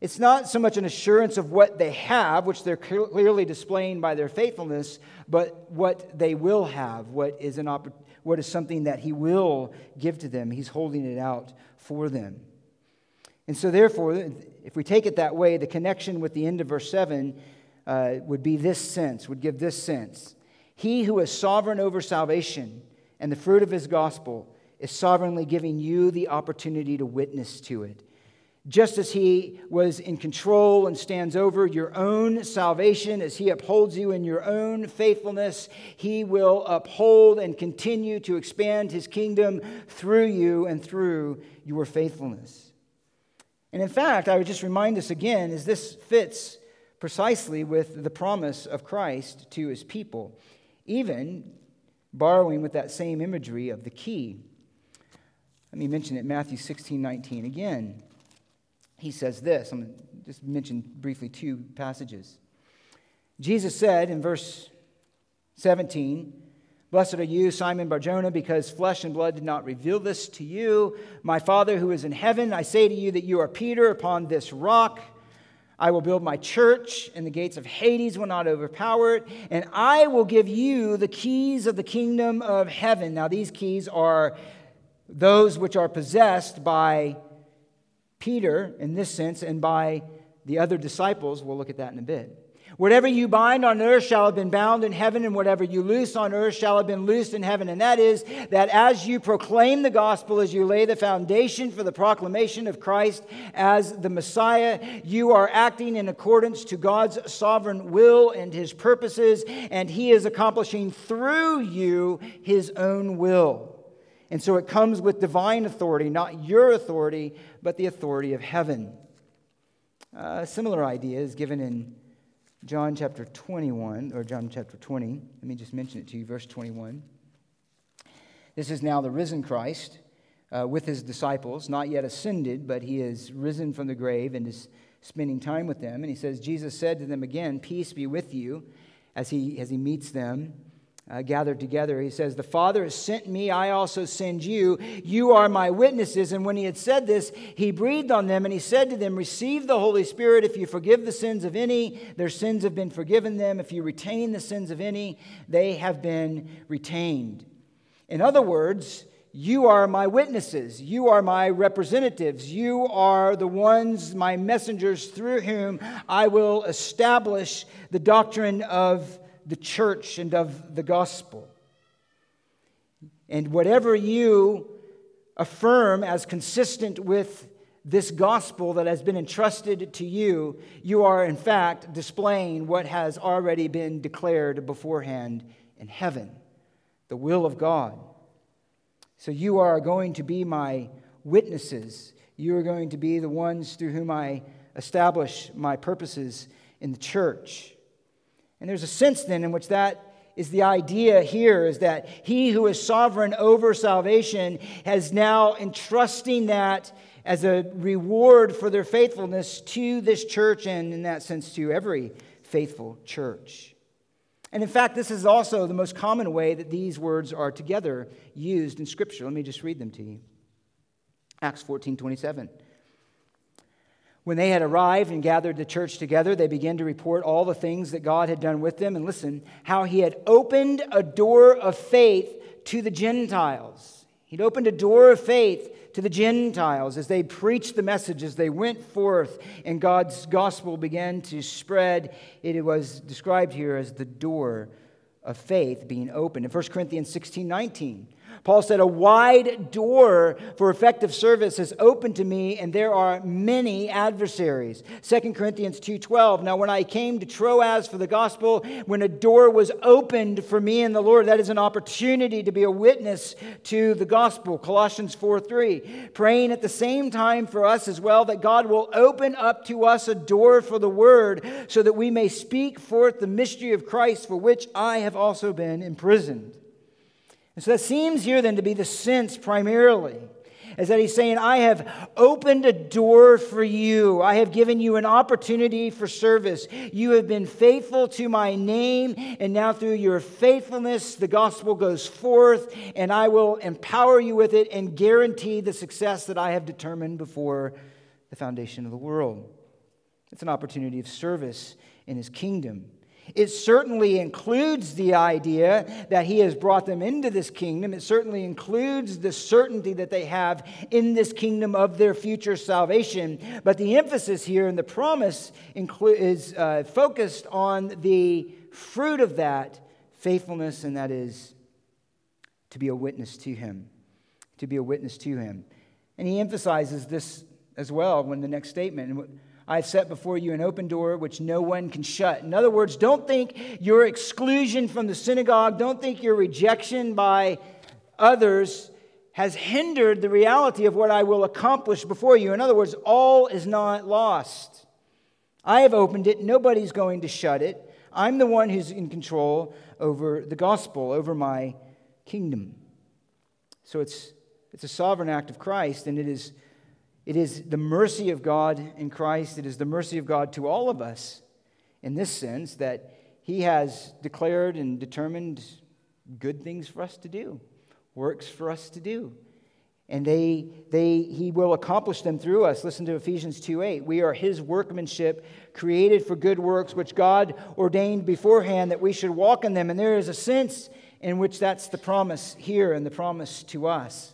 It's not so much an assurance of what they have, which they're clearly displaying by their faithfulness, but what they will have, what is, an opp- what is something that He will give to them. He's holding it out for them. And so, therefore, if we take it that way, the connection with the end of verse 7 uh, would be this sense, would give this sense. He who is sovereign over salvation and the fruit of his gospel is sovereignly giving you the opportunity to witness to it just as he was in control and stands over your own salvation, as he upholds you in your own faithfulness, he will uphold and continue to expand his kingdom through you and through your faithfulness. And in fact, I would just remind us again, as this fits precisely with the promise of Christ to his people, even borrowing with that same imagery of the key. Let me mention it, Matthew 16 19 again he says this. I'm going to just mention briefly two passages. Jesus said in verse 17, Blessed are you, Simon Barjona, because flesh and blood did not reveal this to you. My Father who is in heaven, I say to you that you are Peter upon this rock. I will build my church, and the gates of Hades will not overpower it. And I will give you the keys of the kingdom of heaven. Now, these keys are those which are possessed by Peter in this sense and by the other disciples. We'll look at that in a bit. Whatever you bind on earth shall have been bound in heaven, and whatever you loose on earth shall have been loosed in heaven. And that is that as you proclaim the gospel, as you lay the foundation for the proclamation of Christ as the Messiah, you are acting in accordance to God's sovereign will and his purposes, and he is accomplishing through you his own will. And so it comes with divine authority, not your authority, but the authority of heaven. A similar idea is given in John chapter 21, or John chapter 20. Let me just mention it to you, verse 21. This is now the risen Christ uh, with his disciples, not yet ascended, but he is risen from the grave and is spending time with them. And he says, Jesus said to them again, Peace be with you, as he, as he meets them uh, gathered together. He says, The Father has sent me, I also send you. You are my witnesses. And when he had said this, he breathed on them and he said to them, Receive the Holy Spirit. If you forgive the sins of any, their sins have been forgiven them. If you retain the sins of any, they have been retained. In other words, you are my witnesses. You are my representatives. You are the ones, my messengers, through whom I will establish the doctrine of the church and of the gospel. And whatever you affirm as consistent with this gospel that has been entrusted to you, you are in fact displaying what has already been declared beforehand in heaven the will of God. So you are going to be my witnesses. You are going to be the ones through whom I establish my purposes in the church. And there's a sense then in which that is the idea here is that he who is sovereign over salvation has now entrusting that as a reward for their faithfulness to this church and in that sense to every faithful church. And in fact, this is also the most common way that these words are together used in Scripture. Let me just read them to you. Acts 14 27. When they had arrived and gathered the church together, they began to report all the things that God had done with them. And listen, how he had opened a door of faith to the Gentiles. He'd opened a door of faith to the Gentiles as they preached the message, as they went forth and God's gospel began to spread. It was described here as the door of faith being opened. In 1 Corinthians 16 19, Paul said, A wide door for effective service is open to me, and there are many adversaries. 2 Corinthians 2.12, Now when I came to Troas for the gospel, when a door was opened for me in the Lord, that is an opportunity to be a witness to the gospel. Colossians 4.3, praying at the same time for us as well, that God will open up to us a door for the word, so that we may speak forth the mystery of Christ, for which I have also been imprisoned. And so that seems here then to be the sense primarily is that he's saying, I have opened a door for you. I have given you an opportunity for service. You have been faithful to my name, and now through your faithfulness, the gospel goes forth, and I will empower you with it and guarantee the success that I have determined before the foundation of the world. It's an opportunity of service in his kingdom. It certainly includes the idea that he has brought them into this kingdom. It certainly includes the certainty that they have in this kingdom of their future salvation. But the emphasis here and the promise is uh, focused on the fruit of that faithfulness, and that is to be a witness to him. To be a witness to him. And he emphasizes this as well when the next statement. I've set before you an open door which no one can shut. In other words, don't think your exclusion from the synagogue, don't think your rejection by others has hindered the reality of what I will accomplish before you. In other words, all is not lost. I have opened it, nobody's going to shut it. I'm the one who's in control over the gospel, over my kingdom. So it's, it's a sovereign act of Christ, and it is it is the mercy of God in Christ. It is the mercy of God to all of us in this sense that He has declared and determined good things for us to do, works for us to do. And they, they, he will accomplish them through us. Listen to Ephesians 2 8. We are his workmanship, created for good works, which God ordained beforehand that we should walk in them. And there is a sense in which that's the promise here and the promise to us.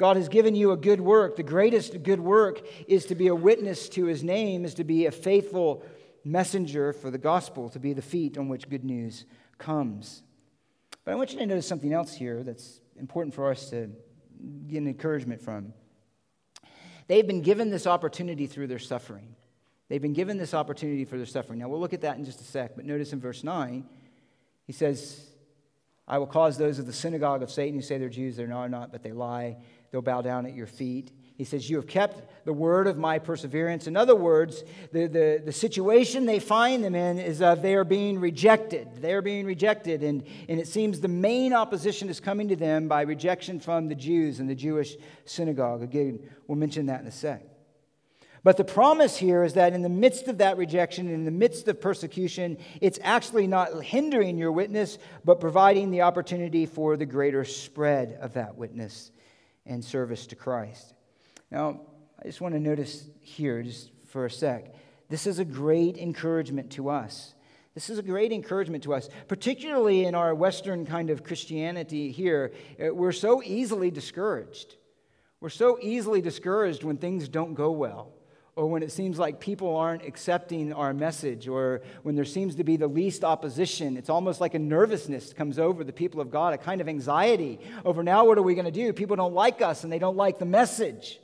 God has given you a good work. The greatest good work is to be a witness to his name, is to be a faithful messenger for the gospel, to be the feet on which good news comes. But I want you to notice something else here that's important for us to get an encouragement from. They've been given this opportunity through their suffering. They've been given this opportunity for their suffering. Now, we'll look at that in just a sec, but notice in verse 9, he says, I will cause those of the synagogue of Satan who say they're Jews, they're not, but they lie they'll bow down at your feet. He says, You have kept the word of my perseverance. In other words, the, the, the situation they find them in is that they are being rejected. They are being rejected. And, and it seems the main opposition is coming to them by rejection from the Jews and the Jewish synagogue. Again, we'll mention that in a sec. But the promise here is that in the midst of that rejection, in the midst of persecution, it's actually not hindering your witness, but providing the opportunity for the greater spread of that witness and service to Christ. Now, I just want to notice here, just for a sec, this is a great encouragement to us. This is a great encouragement to us, particularly in our Western kind of Christianity here. Uh, we're so easily discouraged. We're so easily discouraged when things don't go well or when it seems like people aren't accepting our message, or when there seems to be the least opposition, it's almost like a nervousness comes over the people of God, a kind of anxiety over now what are we going to do? People don't like us and they don't like the message.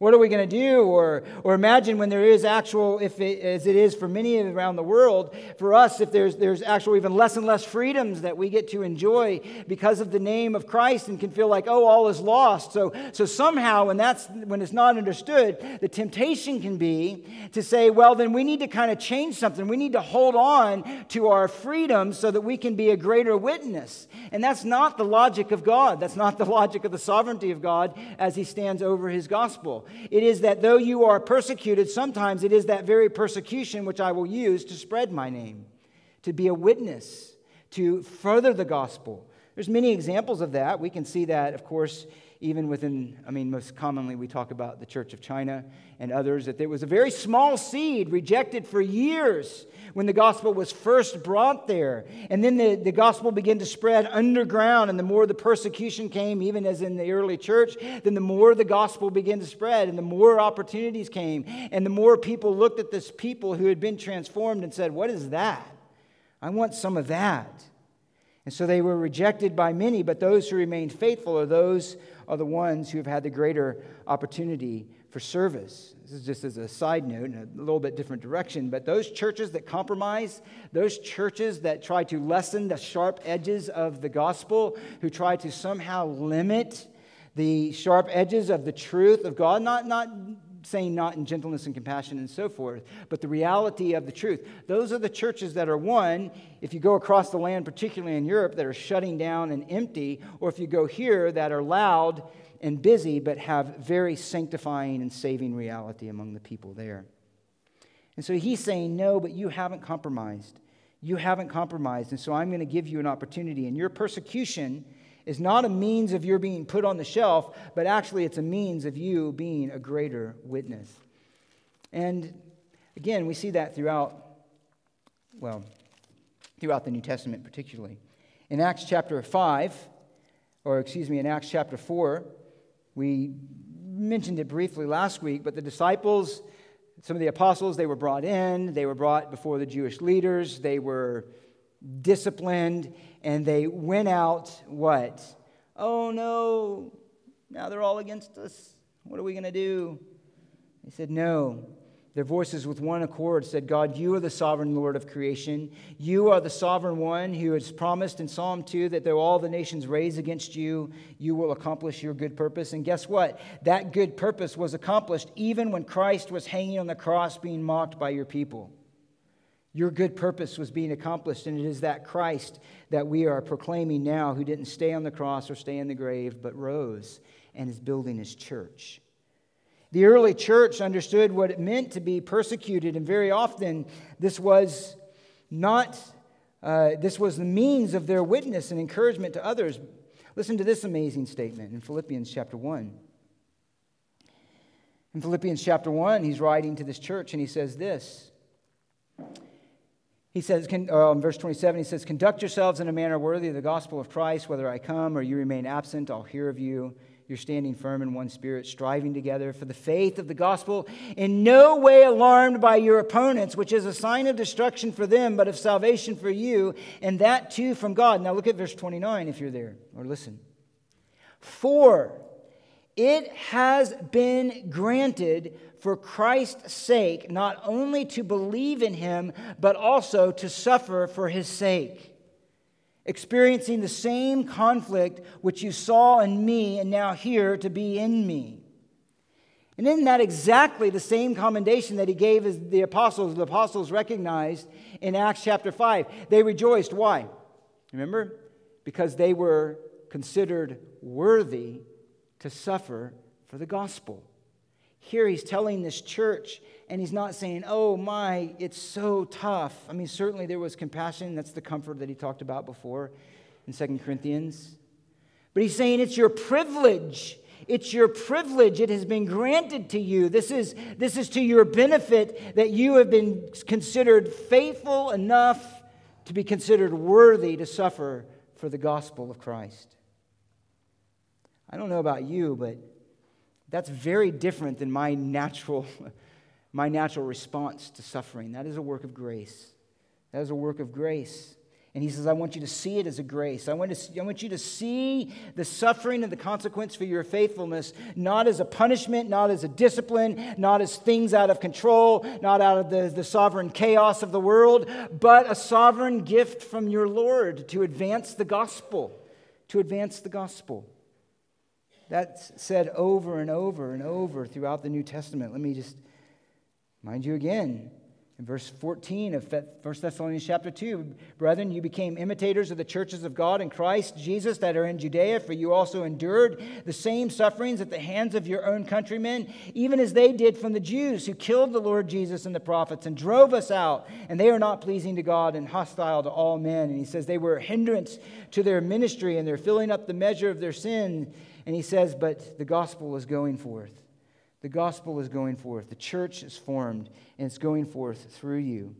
What are we going to do? Or, or imagine when there is actual, if it, as it is for many around the world, for us, if there's, there's actual even less and less freedoms that we get to enjoy because of the name of Christ and can feel like, oh, all is lost. So, so somehow, when, that's, when it's not understood, the temptation can be to say, well, then we need to kind of change something. We need to hold on to our freedom so that we can be a greater witness. And that's not the logic of God. That's not the logic of the sovereignty of God as he stands over his gospel. It is that though you are persecuted, sometimes it is that very persecution which I will use to spread my name, to be a witness, to further the gospel. There's many examples of that. We can see that, of course, even within, I mean, most commonly we talk about the Church of China and others, that there was a very small seed rejected for years when the gospel was first brought there. And then the, the gospel began to spread underground, and the more the persecution came, even as in the early church, then the more the gospel began to spread, and the more opportunities came, and the more people looked at this people who had been transformed and said, What is that? I want some of that. And so they were rejected by many, but those who remained faithful are those are the ones who have had the greater opportunity for service. This is just as a side note in a little bit different direction, but those churches that compromise, those churches that try to lessen the sharp edges of the gospel, who try to somehow limit the sharp edges of the truth of God, not, not saying not in gentleness and compassion and so forth, but the reality of the truth. Those are the churches that are one, if you go across the land, particularly in Europe, that are shutting down and empty, or if you go here, that are loud and busy, but have very sanctifying and saving reality among the people there. And so he's saying, No, but you haven't compromised. You haven't compromised. And so I'm going to give you an opportunity. And your persecution is not a means of your being put on the shelf, but actually it's a means of you being a greater witness. And Again, we see that throughout, well, throughout the New Testament particularly. In Acts chapter 5, or excuse me, in Acts chapter 4, we mentioned it briefly last week, but the disciples, some of the apostles, they were brought in, they were brought before the Jewish leaders, they were disciplined, and they went out, what? Oh no, now they're all against us. What are we going to do? They said, No. Their voices with one accord said, God, you are the sovereign Lord of creation. You are the sovereign one who has promised in Psalm 2 that though all the nations raise against you, you will accomplish your good purpose. And guess what? That good purpose was accomplished even when Christ was hanging on the cross being mocked by your people. Your good purpose was being accomplished, and it is that Christ that we are proclaiming now who didn't stay on the cross or stay in the grave, but rose and is building his church. The early church understood what it meant to be persecuted, and very often this was not, uh, this was the means of their witness and encouragement to others. Listen to this amazing statement in Philippians chapter 1. In Philippians chapter 1, he's writing to this church and he says this. He says, uh, in verse 27, he says, Conduct yourselves in a manner worthy of the gospel of Christ, whether I come or you remain absent, I'll hear of you you're standing firm in one spirit, striving together for the faith of the gospel, in no way alarmed by your opponents, which is a sign of destruction for them, but of salvation for you, and that too from God. Now look at verse 29 if you're there, or listen. For it has been granted for Christ's sake not only to believe in him, but also to suffer for his sake experiencing the same conflict which you saw in me and now hear to be in me. And isn't that exactly the same commendation that he gave as the apostles? The apostles recognized in Acts chapter 5. They rejoiced. Why? Remember? Because they were considered worthy to suffer for the gospel. Here he's telling this church and he's not saying, oh my, it's so tough. I mean, certainly there was compassion. That's the comfort that he talked about before in Second Corinthians. But he's saying it's your privilege. It's your privilege. It has been granted to you. This is, this is to your benefit that you have been considered faithful enough to be considered worthy to suffer for the gospel of Christ. I don't know about you, but that's very different than my natural my natural response to suffering. That is a work of grace. That is a work of grace. And he says, I want you to see it as a grace. I want, to, I want you to see the suffering and the consequence for your faithfulness, not as a punishment, not as a discipline, not as things out of control, not out of the, the sovereign chaos of the world, but a sovereign gift from your Lord to advance the gospel. To advance the gospel. That's said over and over and over throughout the New Testament. Let me just Mind you again, in verse 14 of 1 Thessalonians chapter 2, brethren, you became imitators of the churches of God in Christ Jesus that are in Judea, for you also endured the same sufferings at the hands of your own countrymen, even as they did from the Jews who killed the Lord Jesus and the prophets and drove us out. And they are not pleasing to God and hostile to all men. And he says they were a hindrance to their ministry and they're filling up the measure of their sin. And he says, but the gospel is going forth. The gospel is going forth. The church is formed, and it's going forth through you.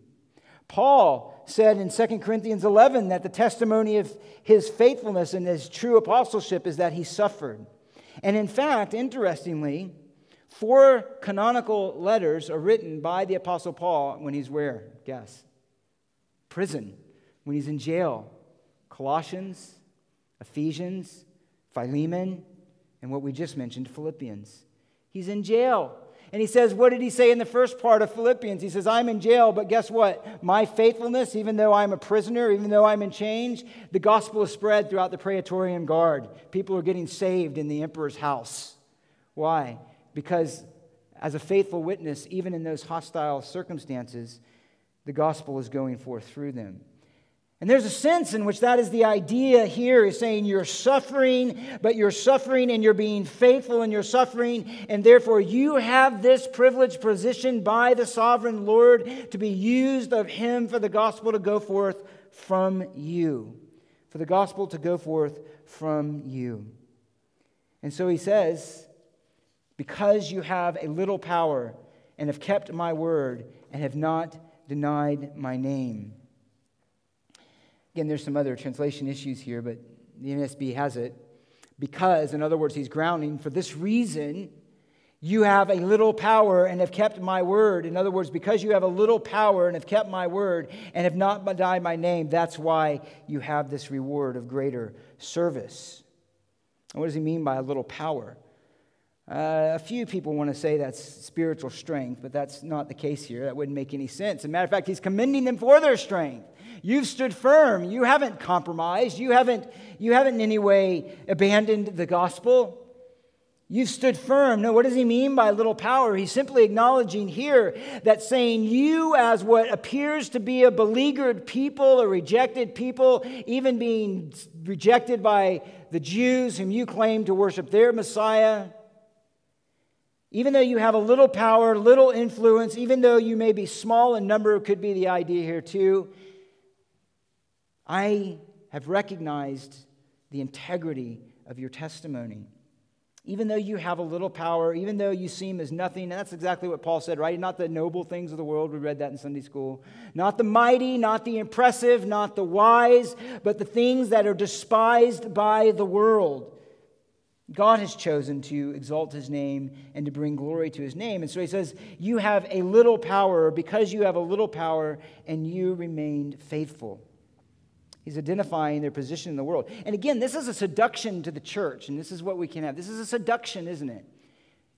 Paul said in 2 Corinthians 11 that the testimony of his faithfulness and his true apostleship is that he suffered. And in fact, interestingly, four canonical letters are written by the Apostle Paul when he's where? Guess. Prison, when he's in jail. Colossians, Ephesians, Philemon, and what we just mentioned, Philippians. He's in jail. And he says, What did he say in the first part of Philippians? He says, I'm in jail, but guess what? My faithfulness, even though I'm a prisoner, even though I'm in chains, the gospel is spread throughout the Praetorian Guard. People are getting saved in the emperor's house. Why? Because as a faithful witness, even in those hostile circumstances, the gospel is going forth through them. And there's a sense in which that is the idea here is saying you're suffering, but you're suffering and you're being faithful in your suffering, and therefore you have this privileged position by the sovereign Lord to be used of Him for the gospel to go forth from you. For the gospel to go forth from you. And so he says, because you have a little power, and have kept my word and have not denied my name. Again, there's some other translation issues here, but the NSB has it. Because, in other words, he's grounding, for this reason, you have a little power and have kept my word. In other words, because you have a little power and have kept my word and have not denied my name, that's why you have this reward of greater service. And what does he mean by a little power? Uh, a few people want to say that's spiritual strength, but that's not the case here. That wouldn't make any sense. As a matter of fact, he's commending them for their strength. You've stood firm. You haven't compromised. You haven't, you haven't in any way abandoned the gospel. You've stood firm. No, what does he mean by little power? He's simply acknowledging here that saying you, as what appears to be a beleaguered people, a rejected people, even being rejected by the Jews whom you claim to worship their Messiah, even though you have a little power, little influence, even though you may be small in number, could be the idea here too, I have recognized the integrity of your testimony even though you have a little power, even though you seem as nothing, and that's exactly what Paul said, right? Not the noble things of the world, we read that in Sunday school. Not the mighty, not the impressive, not the wise, but the things that are despised by the world. God has chosen to exalt his name and to bring glory to his name. And so he says, You have a little power because you have a little power and you remained faithful. He's identifying their position in the world. And again, this is a seduction to the church, and this is what we can have. This is a seduction, isn't it?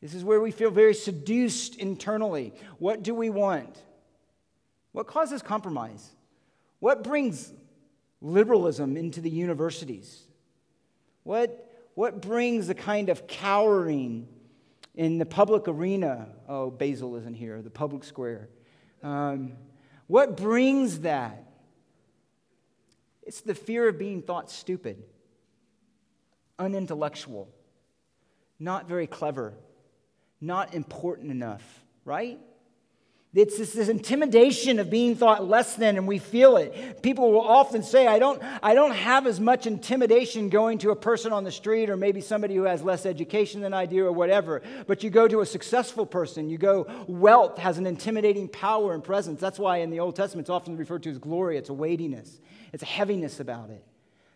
This is where we feel very seduced internally. What do we want? What causes compromise? What brings liberalism into the universities? What, what brings a kind of cowering in the public arena? Oh, Basil isn't here, the public square. Um, what brings that? It's the fear of being thought stupid, unintellectual, not very clever, not important enough, right? It's this, this, intimidation of being thought less than, and we feel it. People will often say, I don't, I don't have as much intimidation going to a person on the street or maybe somebody who has less education than I do or whatever. But you go to a successful person, you go, wealth has an intimidating power and presence. That's why in the Old Testament it's often referred to as glory, it's a weightiness. It's a heaviness about it.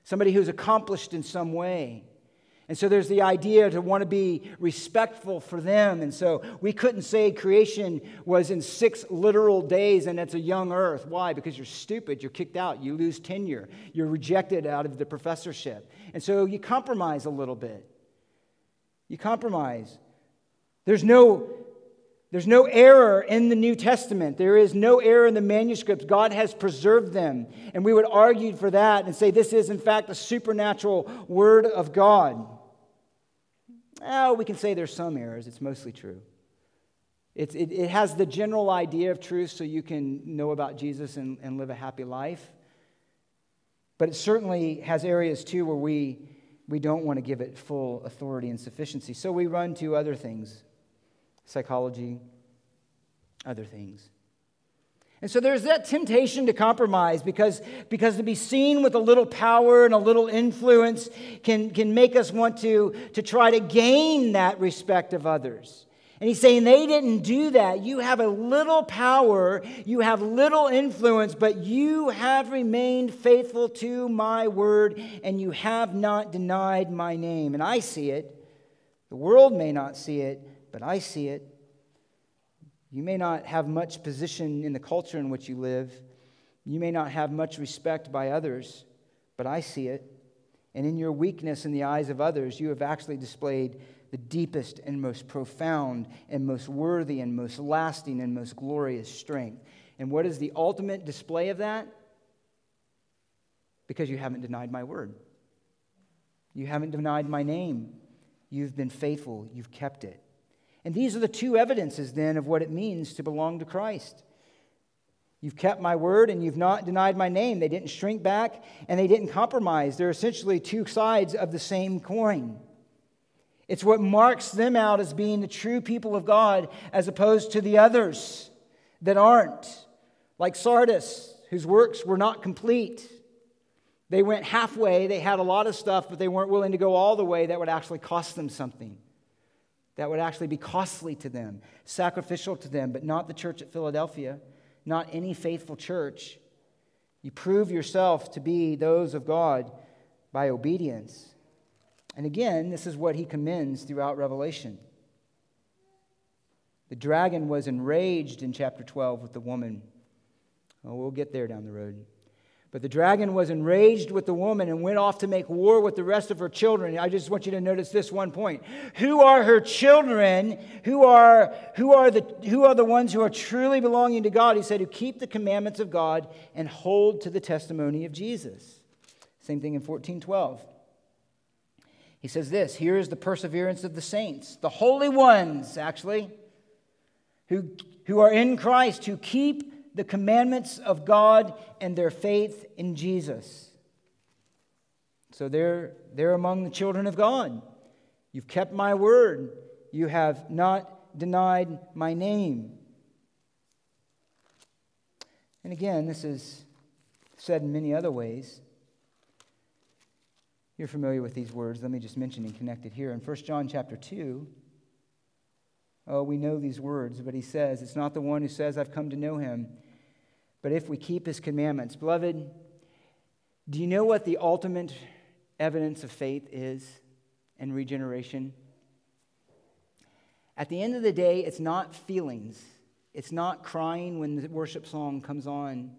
Somebody who's accomplished in some way. And so there's the idea to want to be respectful for them. And so we couldn't say creation was in six literal days and it's a young earth. Why? Because you're stupid. You're kicked out. You lose tenure. You're rejected out of the professorship. And so you compromise a little bit. You compromise. There's no there's no error in the New Testament. There is no error in the manuscripts. God has preserved them. And we would argue for that and say this is, in fact, a supernatural word of God. Oh, we can say there's some errors. It's mostly true. It's, it, it has the general idea of truth so you can know about Jesus and, and live a happy life. But it certainly has areas too where we, we don't want to give it full authority and sufficiency. So we run to other things psychology, other things. And so there's that temptation to compromise because, because to be seen with a little power and a little influence can, can make us want to, to try to gain that respect of others. And he's saying they didn't do that. You have a little power, you have little influence, but you have remained faithful to my word and you have not denied my name. And I see it. The world may not see it, but I see it. You may not have much position in the culture in which you live. You may not have much respect by others, but I see it. And in your weakness in the eyes of others, you have actually displayed the deepest and most profound and most worthy and most lasting and most glorious strength. And what is the ultimate display of that? Because you haven't denied my word. You haven't denied my name. You've been faithful. You've kept it. And these are the two evidences then of what it means to belong to Christ. You've kept my word and you've not denied my name. They didn't shrink back and they didn't compromise. They're essentially two sides of the same coin. It's what marks them out as being the true people of God as opposed to the others that aren't, like Sardis, whose works were not complete. They went halfway, they had a lot of stuff, but they weren't willing to go all the way that would actually cost them something. That would actually be costly to them, sacrificial to them, but not the church at Philadelphia, not any faithful church. You prove yourself to be those of God by obedience. And again, this is what he commends throughout Revelation. The dragon was enraged in chapter 12 with the woman. Oh, we'll get there down the road. But the dragon was enraged with the woman and went off to make war with the rest of her children. I just want you to notice this one point. Who are her children? Who are, who are, the, who are the ones who are truly belonging to God? He said, who keep the commandments of God and hold to the testimony of Jesus. Same thing in 1412. He says this Here is the perseverance of the saints, the holy ones, actually, who, who are in Christ, who keep the commandments of God and their faith in Jesus. So they're, they're among the children of God. You've kept my word. You have not denied my name. And again, this is said in many other ways. You're familiar with these words. Let me just mention and connect it here. In 1 John chapter 2, oh, we know these words, but he says, It's not the one who says, I've come to know him, but if we keep his commandments. Beloved, do you know what the ultimate evidence of faith is and regeneration? At the end of the day, it's not feelings. It's not crying when the worship song comes on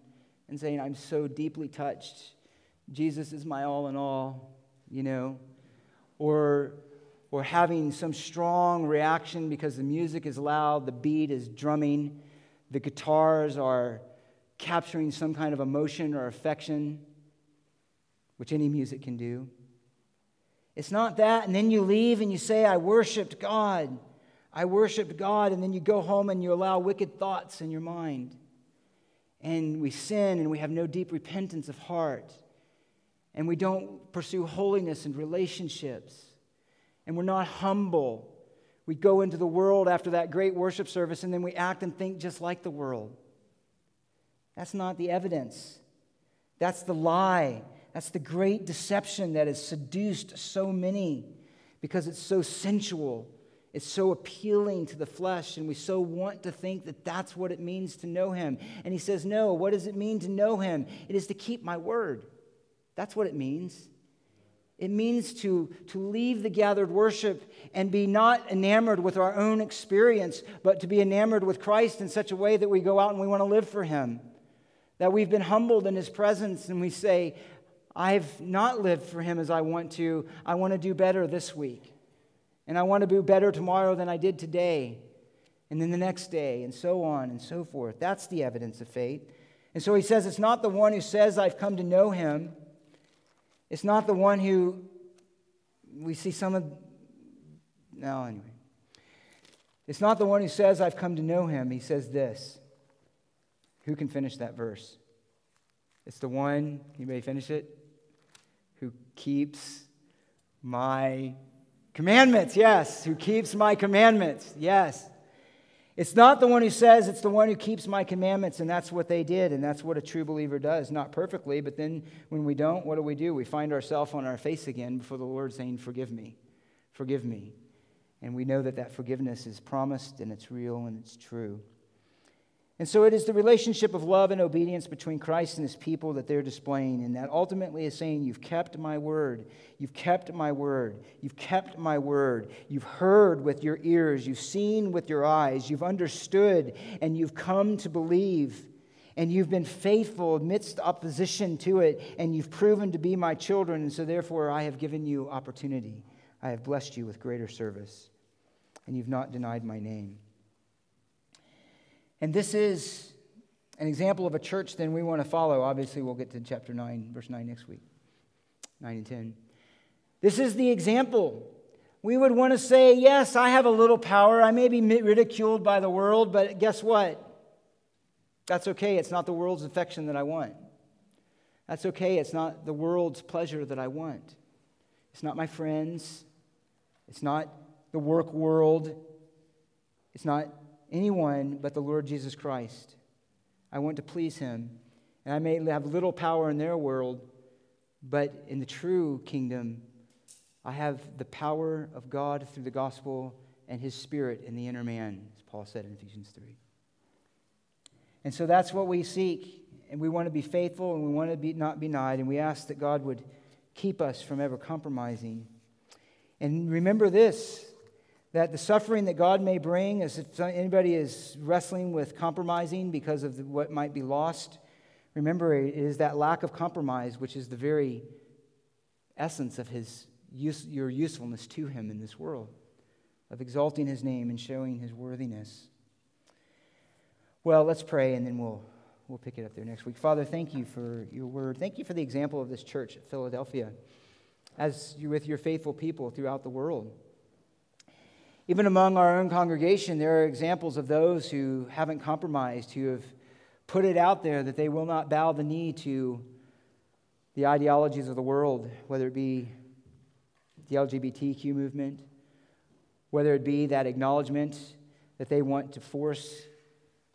and saying, I'm so deeply touched. Jesus is my all in all, you know, or, or having some strong reaction because the music is loud, the beat is drumming, the guitars are capturing some kind of emotion or affection, which any music can do. It's not that, and then you leave and you say, I worshiped God. I worshiped God, and then you go home and you allow wicked thoughts in your mind. And we sin and we have no deep repentance of heart. And we don't pursue holiness and relationships. And we're not humble. We go into the world after that great worship service and then we act and think just like the world. That's not the evidence. That's the lie. That's the great deception that has seduced so many because it's so sensual. It's so appealing to the flesh, and we so want to think that that's what it means to know Him. And He says, No, what does it mean to know Him? It is to keep my word. That's what it means. It means to, to leave the gathered worship and be not enamored with our own experience, but to be enamored with Christ in such a way that we go out and we want to live for Him. That we've been humbled in his presence and we say, I've not lived for him as I want to. I want to do better this week. And I want to do better tomorrow than I did today. And then the next day, and so on and so forth. That's the evidence of faith. And so he says, it's not the one who says, I've come to know him. It's not the one who, we see some of, no, anyway. It's not the one who says, I've come to know him. He says this who can finish that verse? It's the one, anybody finish it? Who keeps my commandments, yes. Who keeps my commandments, yes. It's not the one who says, it's the one who keeps my commandments, and that's what they did, and that's what a true believer does. Not perfectly, but then when we don't, what do we do? We find ourselves on our face again before the Lord saying, Forgive me, forgive me. And we know that that forgiveness is promised, and it's real, and it's true. And so it is the relationship of love and obedience between Christ and his people that they're displaying. And that ultimately is saying, You've kept my word. You've kept my word. You've kept my word. You've heard with your ears. You've seen with your eyes. You've understood and you've come to believe. And you've been faithful amidst opposition to it. And you've proven to be my children. And so therefore, I have given you opportunity. I have blessed you with greater service. And you've not denied my name. And this is an example of a church then we want to follow. Obviously, we'll get to chapter 9, verse 9 next week 9 and 10. This is the example. We would want to say, Yes, I have a little power. I may be ridiculed by the world, but guess what? That's okay. It's not the world's affection that I want. That's okay. It's not the world's pleasure that I want. It's not my friends. It's not the work world. It's not anyone but the Lord Jesus Christ. I want to please him. And I may have little power in their world, but in the true kingdom, I have the power of God through the gospel and his spirit in the inner man, as Paul said in Ephesians 3. And so that's what we seek. And we want to be faithful and we want to be, not be denied. And we ask that God would keep us from ever compromising. And remember this that the suffering that God may bring, as if anybody is wrestling with compromising because of what might be lost, remember it is that lack of compromise which is the very essence of his use, your usefulness to him in this world, of exalting his name and showing his worthiness. Well, let's pray and then we'll, we'll pick it up there next week. Father, thank you for your word. Thank you for the example of this church at Philadelphia as you with your faithful people throughout the world. Even among our own congregation, there are examples of those who haven't compromised, who have put it out there that they will not bow the knee to the ideologies of the world, whether it be the LGBTQ movement, whether it be that acknowledgement that they want to force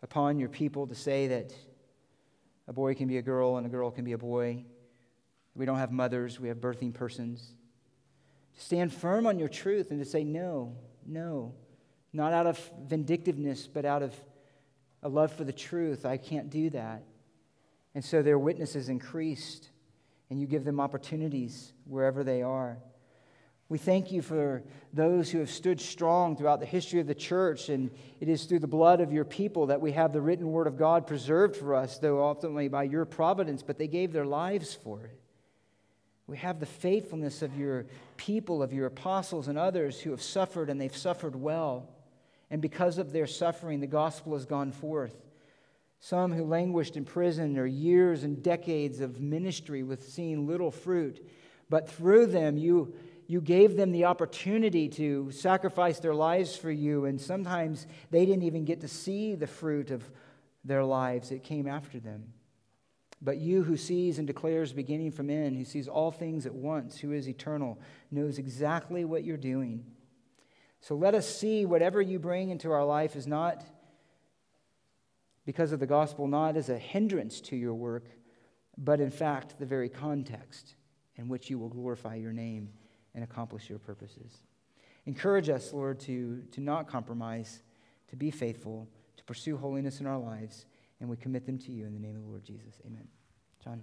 upon your people to say that a boy can be a girl and a girl can be a boy. We don't have mothers, we have birthing persons. To stand firm on your truth and to say, no, no, not out of vindictiveness, but out of a love for the truth. I can't do that. And so their witness is increased, and you give them opportunities wherever they are. We thank you for those who have stood strong throughout the history of the church, and it is through the blood of your people that we have the written word of God preserved for us, though ultimately by your providence, but they gave their lives for it. We have the faithfulness of your people, of your apostles, and others who have suffered, and they've suffered well. And because of their suffering, the gospel has gone forth. Some who languished in prison or years and decades of ministry with seeing little fruit, but through them you you gave them the opportunity to sacrifice their lives for you, and sometimes they didn't even get to see the fruit of their lives. It came after them. But you who sees and declares beginning from end, who sees all things at once, who is eternal, knows exactly what you're doing. So let us see whatever you bring into our life is not because of the gospel, not as a hindrance to your work, but in fact the very context in which you will glorify your name and accomplish your purposes. Encourage us, Lord, to, to not compromise, to be faithful, to pursue holiness in our lives, and we commit them to you in the name of the Lord Jesus. Amen. John.